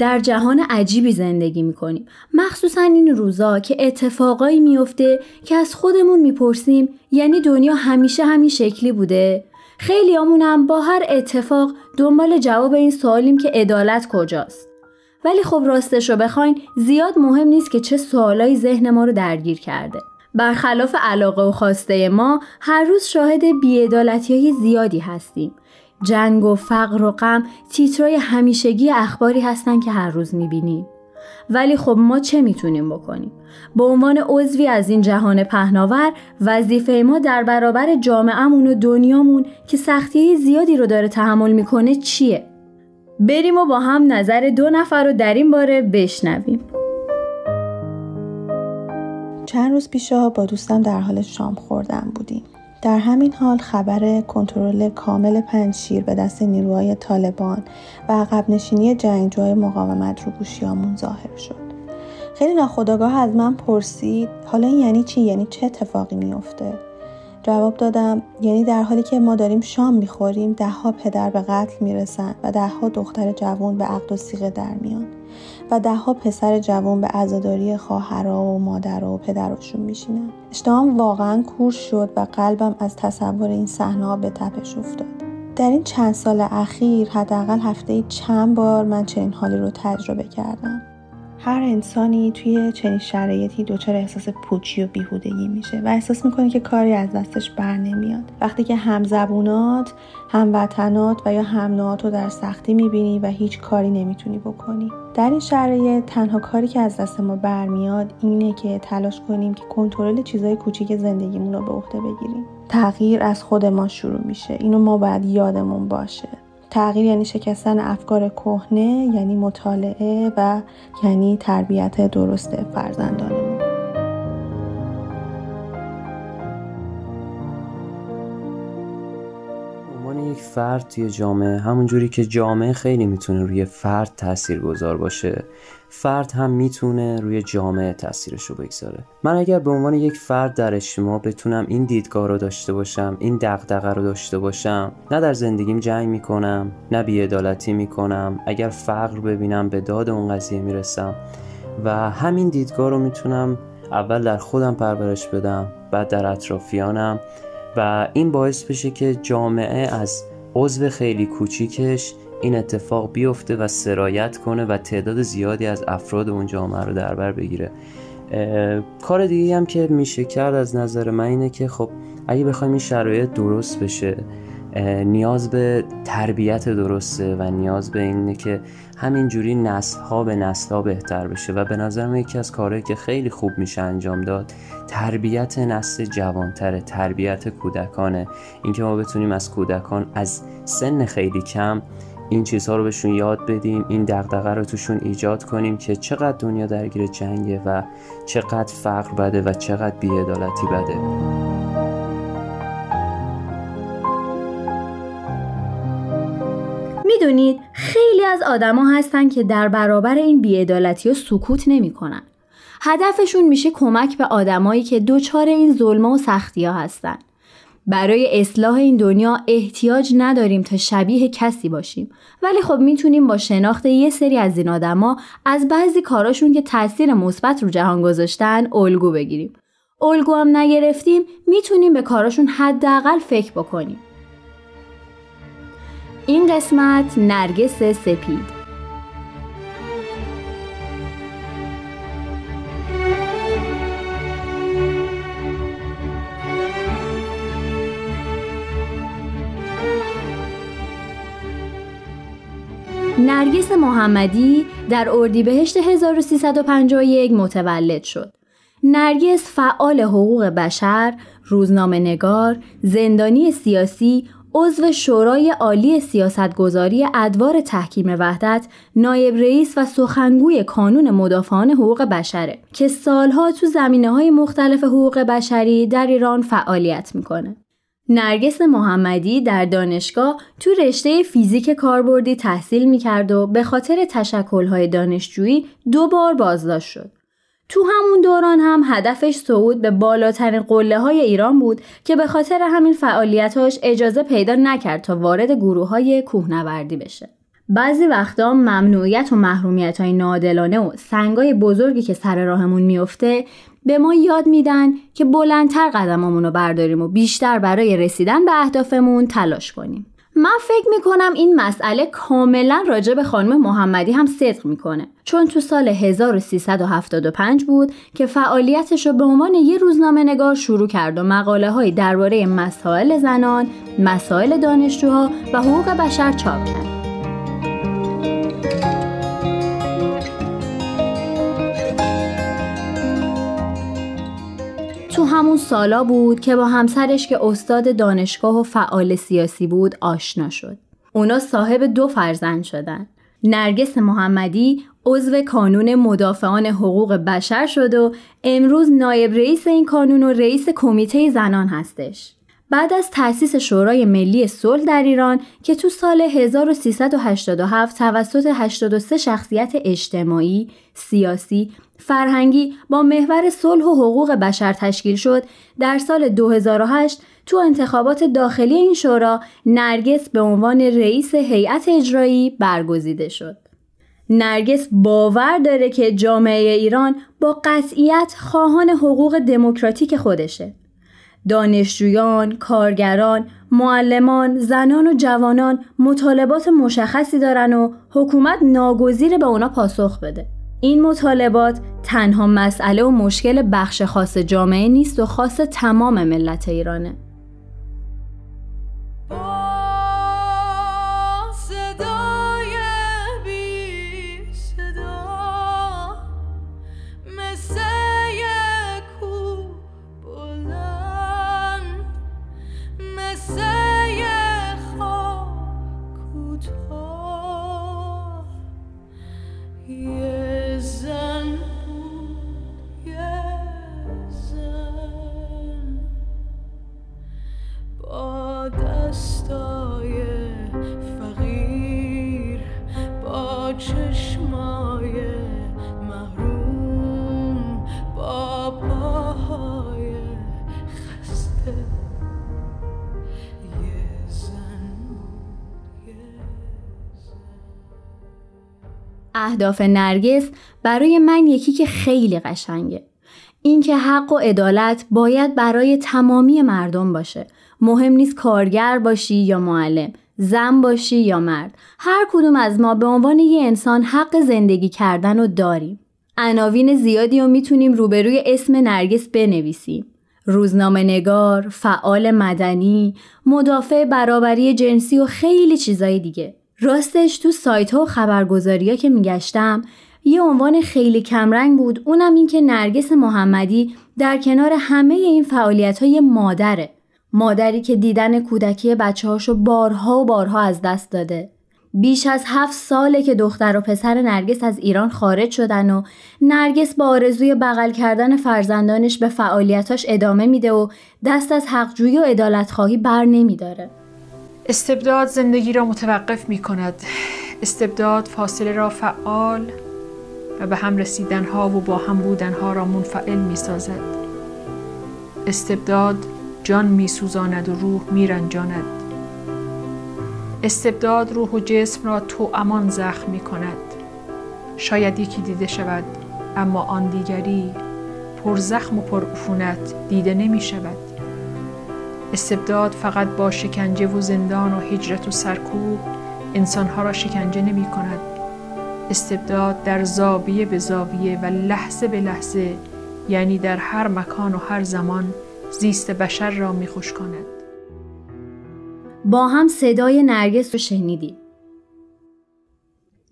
در جهان عجیبی زندگی می‌کنیم. مخصوصا این روزا که اتفاقایی میفته که از خودمون می‌پرسیم یعنی دنیا همیشه همین شکلی بوده؟ خیلی هم با هر اتفاق دنبال جواب این سوالیم که عدالت کجاست. ولی خب راستش رو بخواین زیاد مهم نیست که چه سوالایی ذهن ما رو درگیر کرده. برخلاف علاقه و خواسته ما هر روز شاهد بیعدالتی های زیادی هستیم. جنگ و فقر و غم تیترای همیشگی اخباری هستن که هر روز می‌بینیم. ولی خب ما چه می‌تونیم بکنیم؟ به عنوان عضوی از این جهان پهناور وظیفه ما در برابر جامعهمون و دنیامون که سختی زیادی رو داره تحمل می‌کنه چیه؟ بریم و با هم نظر دو نفر رو در این باره بشنویم. چند روز پیشا با دوستم در حال شام خوردن بودیم. در همین حال خبر کنترل کامل پنجشیر به دست نیروهای طالبان و عقب نشینی جنگجوهای مقاومت رو گوشیامون ظاهر شد. خیلی ناخداگاه از من پرسید حالا این یعنی چی؟ یعنی چه اتفاقی میافته؟ جواب دادم یعنی در حالی که ما داریم شام می‌خوریم دهها پدر به قتل می‌رسن و دهها دختر جوان به عقد و سیغه در میان و دهها پسر جوان به عزاداری خواهرها و مادرها و پدرشون میشینن. اشتهام واقعا کور شد و قلبم از تصور این صحنه به تپش افتاد. در این چند سال اخیر حداقل هفته چند بار من چنین حالی رو تجربه کردم. هر انسانی توی چنین شرایطی دچار احساس پوچی و بیهودگی میشه و احساس می‌کنه که کاری از دستش بر نمیاد. وقتی که همزبونات هموطنات و یا همنوعات رو در سختی می‌بینی و هیچ کاری نمی‌تونی بکنی. در این شرایط تنها کاری که از دست ما برمیاد اینه که تلاش کنیم که کنترل چیزهای کوچیک زندگیمون رو به عهده بگیریم. تغییر از خود ما شروع میشه. اینو ما باید یادمون باشه. تغییر یعنی شکستن افکار کهنه یعنی مطالعه و یعنی تربیت درست فرزندانمون فرد توی جامعه همونجوری که جامعه خیلی می‌تونه روی فرد تأثیر گذار باشه. فرد هم می‌تونه روی جامعه تاثیرش رو بگذاره. من اگر به عنوان یک فرد در اجتماع بتونم این دیدگاه رو داشته باشم این دغدغه رو داشته باشم نه در زندگیم جنگ می‌کنم نه بیعدالتی می‌کنم اگر فقر ببینم به داد اون قضیه می‌رسم و همین دیدگاه رو می‌تونم اول در خودم پرورش بدم بعد در اطرافیانم و این باعث بشه که جامعه از عضو خیلی کوچیکش این اتفاق بیفته و سرایت کنه و تعداد زیادی از افراد اون جامعه رو در بر بگیره. کار دیگه هم که میشه کرد از نظر من اینه که خب اگه بخوایم این شرایط درست بشه نیاز به تربیت درسته و نیاز به اینه که همینجوری نسل ها به نسل ها بهتر بشه. و به نظرم یکی از کارهایی که خیلی خوب میشه انجام داد تربیت نسل جوانتره تربیت کودکانه. اینکه ما بتونیم از کودکان از سن خیلی کم این چیزها رو بهشون یاد بدیم این دغدغه رو توشون ایجاد کنیم که چقدر دنیا درگیر جنگه و چقدر فقر بده و چقدر بیعدالتی بده. می‌دونید خیلی از آدما هستن که در برابر این بیعدالتی و سکوت نمی‌کنن. هدفشون میشه کمک به آدمایی که دچار این ظلم و سختی ها هستن. برای اصلاح این دنیا احتیاج نداریم تا شبیه کسی باشیم ولی خب می‌تونیم با شناخت یه سری از این آدما از بعضی کاراشون که تاثیر مثبت رو جهان گذاشتن الگو بگیریم الگو هم نگرفتیم می‌تونیم به کاراشون حداقل فکر بکنیم این قسمت نرگس سپید نرگس محمدی در اردیبهشت 1351 متولد شد. نرگس فعال حقوق بشر، روزنامه نگار، زندانی سیاسی، عضو شورای عالی سیاستگذاری ادوار تحکیم وحدت، نایب رئیس و سخنگوی کانون مدافعان حقوق بشره که سالها تو زمینه های مختلف حقوق بشری در ایران فعالیت می‌کنه. نرگس محمدی در دانشگاه تو رشته فیزیک کاربردی تحصیل می‌کرد و به خاطر تشکلهای دانشجویی دو بار بازداشت شد. تو همون دوران هم هدفش صعود به بالاترین قله های ایران بود که به خاطر همین فعالیتاش اجازه پیدا نکرد تا وارد گروه های کوهنوردی بشه. بعضی وقتا ممنوعیت و محرومیت های نادلانه و سنگای بزرگی که سر راهمون میفته به ما یاد میدن که بلندتر قدممون رو برداریم و بیشتر برای رسیدن به اهدافمون تلاش کنیم. من فکر می‌کنم این مسئله کاملا راجع به خانم محمدی هم صدق می‌کنه چون تو سال 1375 بود که فعالیتش رو به عنوان یه روزنامه نگار شروع کرد و مقاله های درباره مسائل زنان، مسائل دانشجوها و حقوق بشر چاپ کرد. همون سالا بود که با همسرش که استاد دانشگاه و فعال سیاسی بود آشنا شد. اونا صاحب دو فرزند شدن. نرگس محمدی عضو کانون مدافعان حقوق بشر شد و امروز نایب رئیس این کانون و رئیس کمیته زنان هستش. بعد از تأسیس شورای ملی صلح در ایران که تو سال 1387 توسط 83 شخصیت اجتماعی، سیاسی فرهنگی با محور صلح و حقوق بشر تشکیل شد در سال 2008 تو انتخابات داخلی این شورا نرگس به عنوان رئیس هیئت اجرایی برگزیده شد. نرگس باور داره که جامعه ایران با قطعیت خواهان حقوق دموکراتیک خودشه. دانشجویان، کارگران، معلمان، زنان و جوانان مطالبات مشخصی دارن و حکومت ناگزیر به اونا پاسخ بده. این مطالبات تنها مسئله و مشکل بخش خاص جامعه نیست و خاص تمام ملت ایرانه. اهداف نرگس برای من یکی که خیلی قشنگه. اینکه حق و عدالت باید برای تمامی مردم باشه. مهم نیست کارگر باشی یا معلم، زن باشی یا مرد. هر کدوم از ما به عنوان یه انسان حق زندگی کردن رو داریم. عناوین زیادی رو می‌تونیم روبروی اسم نرگس بنویسیم. روزنامه نگار، فعال مدنی، مدافع برابری جنسی و خیلی چیزای دیگه. راستش تو سایت ها و خبرگزاری ها که میگشتم یه عنوان خیلی کمرنگ بود اونم این که نرگس محمدی در کنار همه این فعالیت های مادره مادری که دیدن کودکی بچه هاشو بارها و بارها از دست داده بیش از هفت ساله که دختر و پسر نرگس از ایران خارج شدن و نرگس با آرزوی بغل کردن فرزندانش به فعالیتاش ادامه میده و دست از حقجویی و عدالت خواهی بر نمیداره. استبداد زندگی را متوقف می کند استبداد فاصله را فعال و به هم رسیدن ها و با هم بودن ها را منفعل می سازد استبداد جان می سوزاند و روح می رنجاند استبداد روح و جسم را تو امان زخم می کند شاید یکی دیده شود اما آن دیگری پر زخم و پر عفونت دیده نمی شود استبداد فقط با شکنجه و زندان و هجرت و سرکوب انسانها را شکنجه نمی کند استبداد در زاویه به زاویه و لحظه به لحظه یعنی در هر مکان و هر زمان زیست بشر را می خوش کند. با هم صدای نرگس رو شنیدیم.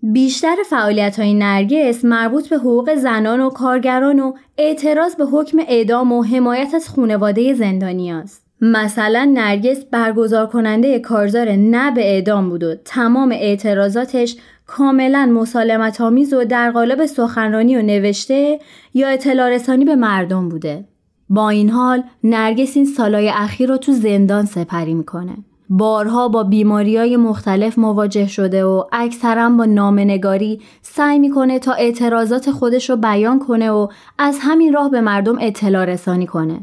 بیشتر فعالیت های نرگس مربوط به حقوق زنان و کارگران و اعتراض به حکم اعدام و حمایت از خانواده زندانی است. مثلا نرگس برگزار کننده کارزار نه به اعدام بود و تمام اعتراضاتش کاملا مسالمت آمیز و در قالب سخنرانی و نوشته یا اطلاع رسانی به مردم بوده. با این حال نرگس این سالای اخیر رو تو زندان سپری می‌کنه. بارها با بیماری های مختلف مواجه شده و اکثرا با نامنگاری سعی می‌کنه تا اعتراضات خودش رو بیان کنه و از همین راه به مردم اطلاع رسانی کنه.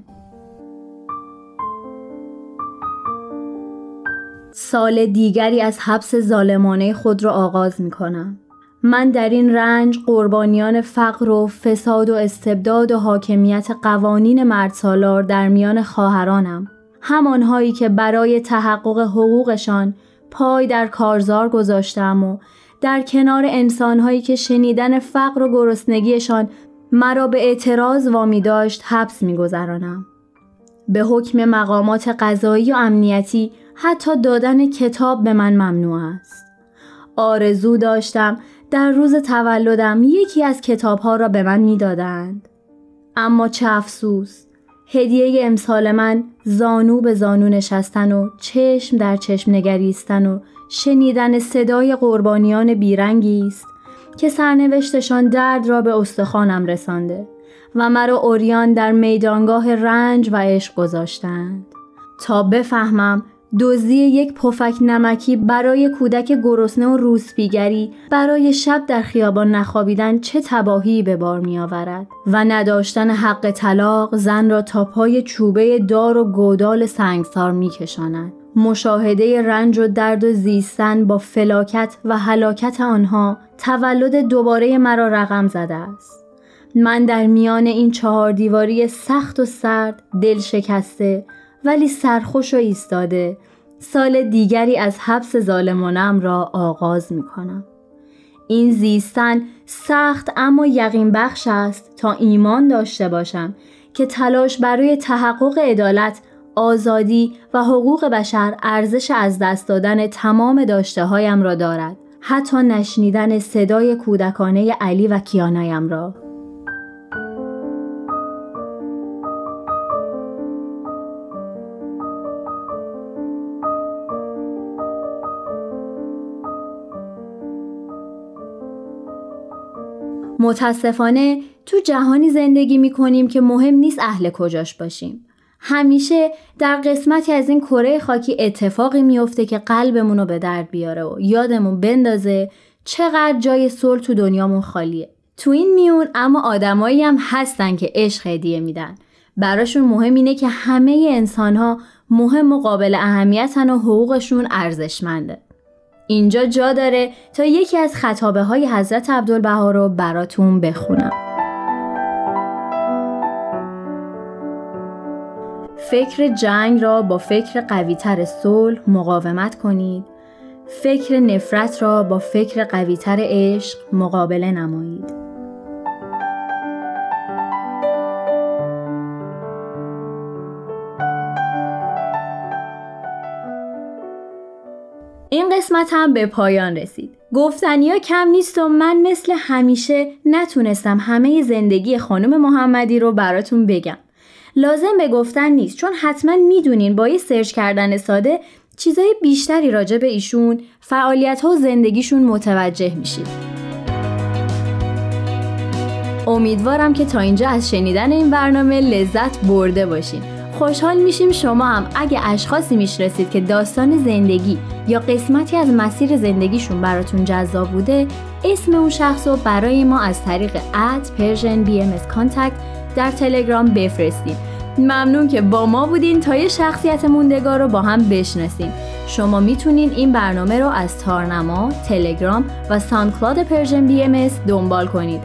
سال دیگری از حبس ظالمانه خود را آغاز می کنم. من در این رنج قربانیان فقر و فساد و استبداد و حاکمیت قوانین مردسالار در میان خواهرانم همانهایی که برای تحقق حقوقشان پای در کارزار گذاشتم و در کنار انسانهایی که شنیدن فقر و گرسنگیشان مرا به اعتراض وامی داشت حبس میگذرانم به حکم مقامات قضایی و امنیتی حتی دادن کتاب به من ممنوع است. آرزو داشتم در روز تولدم یکی از کتابها را به من می‌دادند. اما چه افسوس هدیه امسال من زانو به زانو نشستن و چشم در چشم نگریستن و شنیدن صدای قربانیان بیرنگی است که سرنوشتشان درد را به استخوانم رسانده و مرا اوریان در میدانگاه رنج و عشق گذاشتند. تا بفهمم دزدی یک پفک نمکی برای کودک گرسنه و روسپیگری برای شب در خیابان نخوابیدن چه تباهی به بار می آورد و نداشتن حق طلاق زن را تا پای چوبه دار و گودال سنگسار می کشاند. مشاهده رنج و درد و زیستن با فلاکت و هلاکت آنها تولد دوباره مرا رقم زده است. من در میان این چهار دیواری سخت و سرد دل شکسته ولی سرخوش و ایستاده سال دیگری از حبس ظالمانم را آغاز می کنم. این زیستن سخت اما یقین بخش است تا ایمان داشته باشم که تلاش برای تحقق عدالت، آزادی و حقوق بشر ارزش از دست دادن تمام داشته هایم را دارد. حتی نشنیدن صدای کودکانه علی و کیانایم را. متاسفانه تو جهانی زندگی می کنیم که مهم نیست اهل کجاش باشیم. همیشه در قسمتی از این کره خاکی اتفاقی میفته که قلبمون رو به درد بیاره و یادمون بندازه چقدر جای صلح تو دنیامون خالیه. تو این میون اما آدمایی هم هستن که عشق هدیه میدن. براشون مهم اینه که همه انسان ها مهم و قابل اهمیتن و حقوقشون ارزشمنده. اینجا جا داره تا یکی از خطابه های حضرت عبدالبها رو براتون بخونم. فکر جنگ را با فکر قویتر صلح مقاومت کنید. فکر نفرت را با فکر قویتر عشق مقابله نمایید. قسمت هم به پایان رسید. گفتنی ها کم نیست و من مثل همیشه نتونستم همه زندگی خانم محمدی رو براتون بگم. لازم به گفتن نیست چون حتما می‌دونین با یه سرچ کردن ساده چیزای بیشتری راجع به ایشون فعالیت ها و زندگیشون متوجه میشید. امیدوارم که تا اینجا از شنیدن این برنامه لذت برده باشین. خوشحال میشیم شما هم. اگه اشخاصی می‌شناسید که داستان زندگی یا قسمتی از مسیر زندگیشون براتون جذاب بوده اسم اون شخص رو برای ما از طریق at Persian BMS در تلگرام بفرستین. ممنون که با ما بودین تا یه شخصیت موندگار رو با هم بشناسیم. شما می‌تونین این برنامه رو از تارنما، تلگرام و SoundCloud Persian BMS دنبال کنید.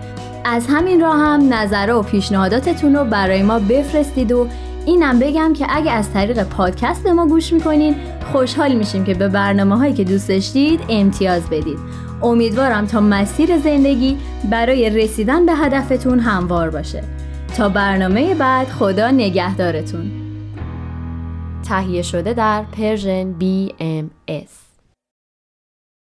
از همین راه هم نظرها و پیشنهاداتتون رو برای ما بفرستید و اینم بگم که اگه از طریق پادکست ما گوش می‌کنین خوشحال میشیم که به برنامه هایی که دوست داشتید امتیاز بدید. امیدوارم تا مسیر زندگی برای رسیدن به هدفتون هموار باشه. تا برنامه بعد خدا نگهدارتون. تهیه شده در پرژن BMS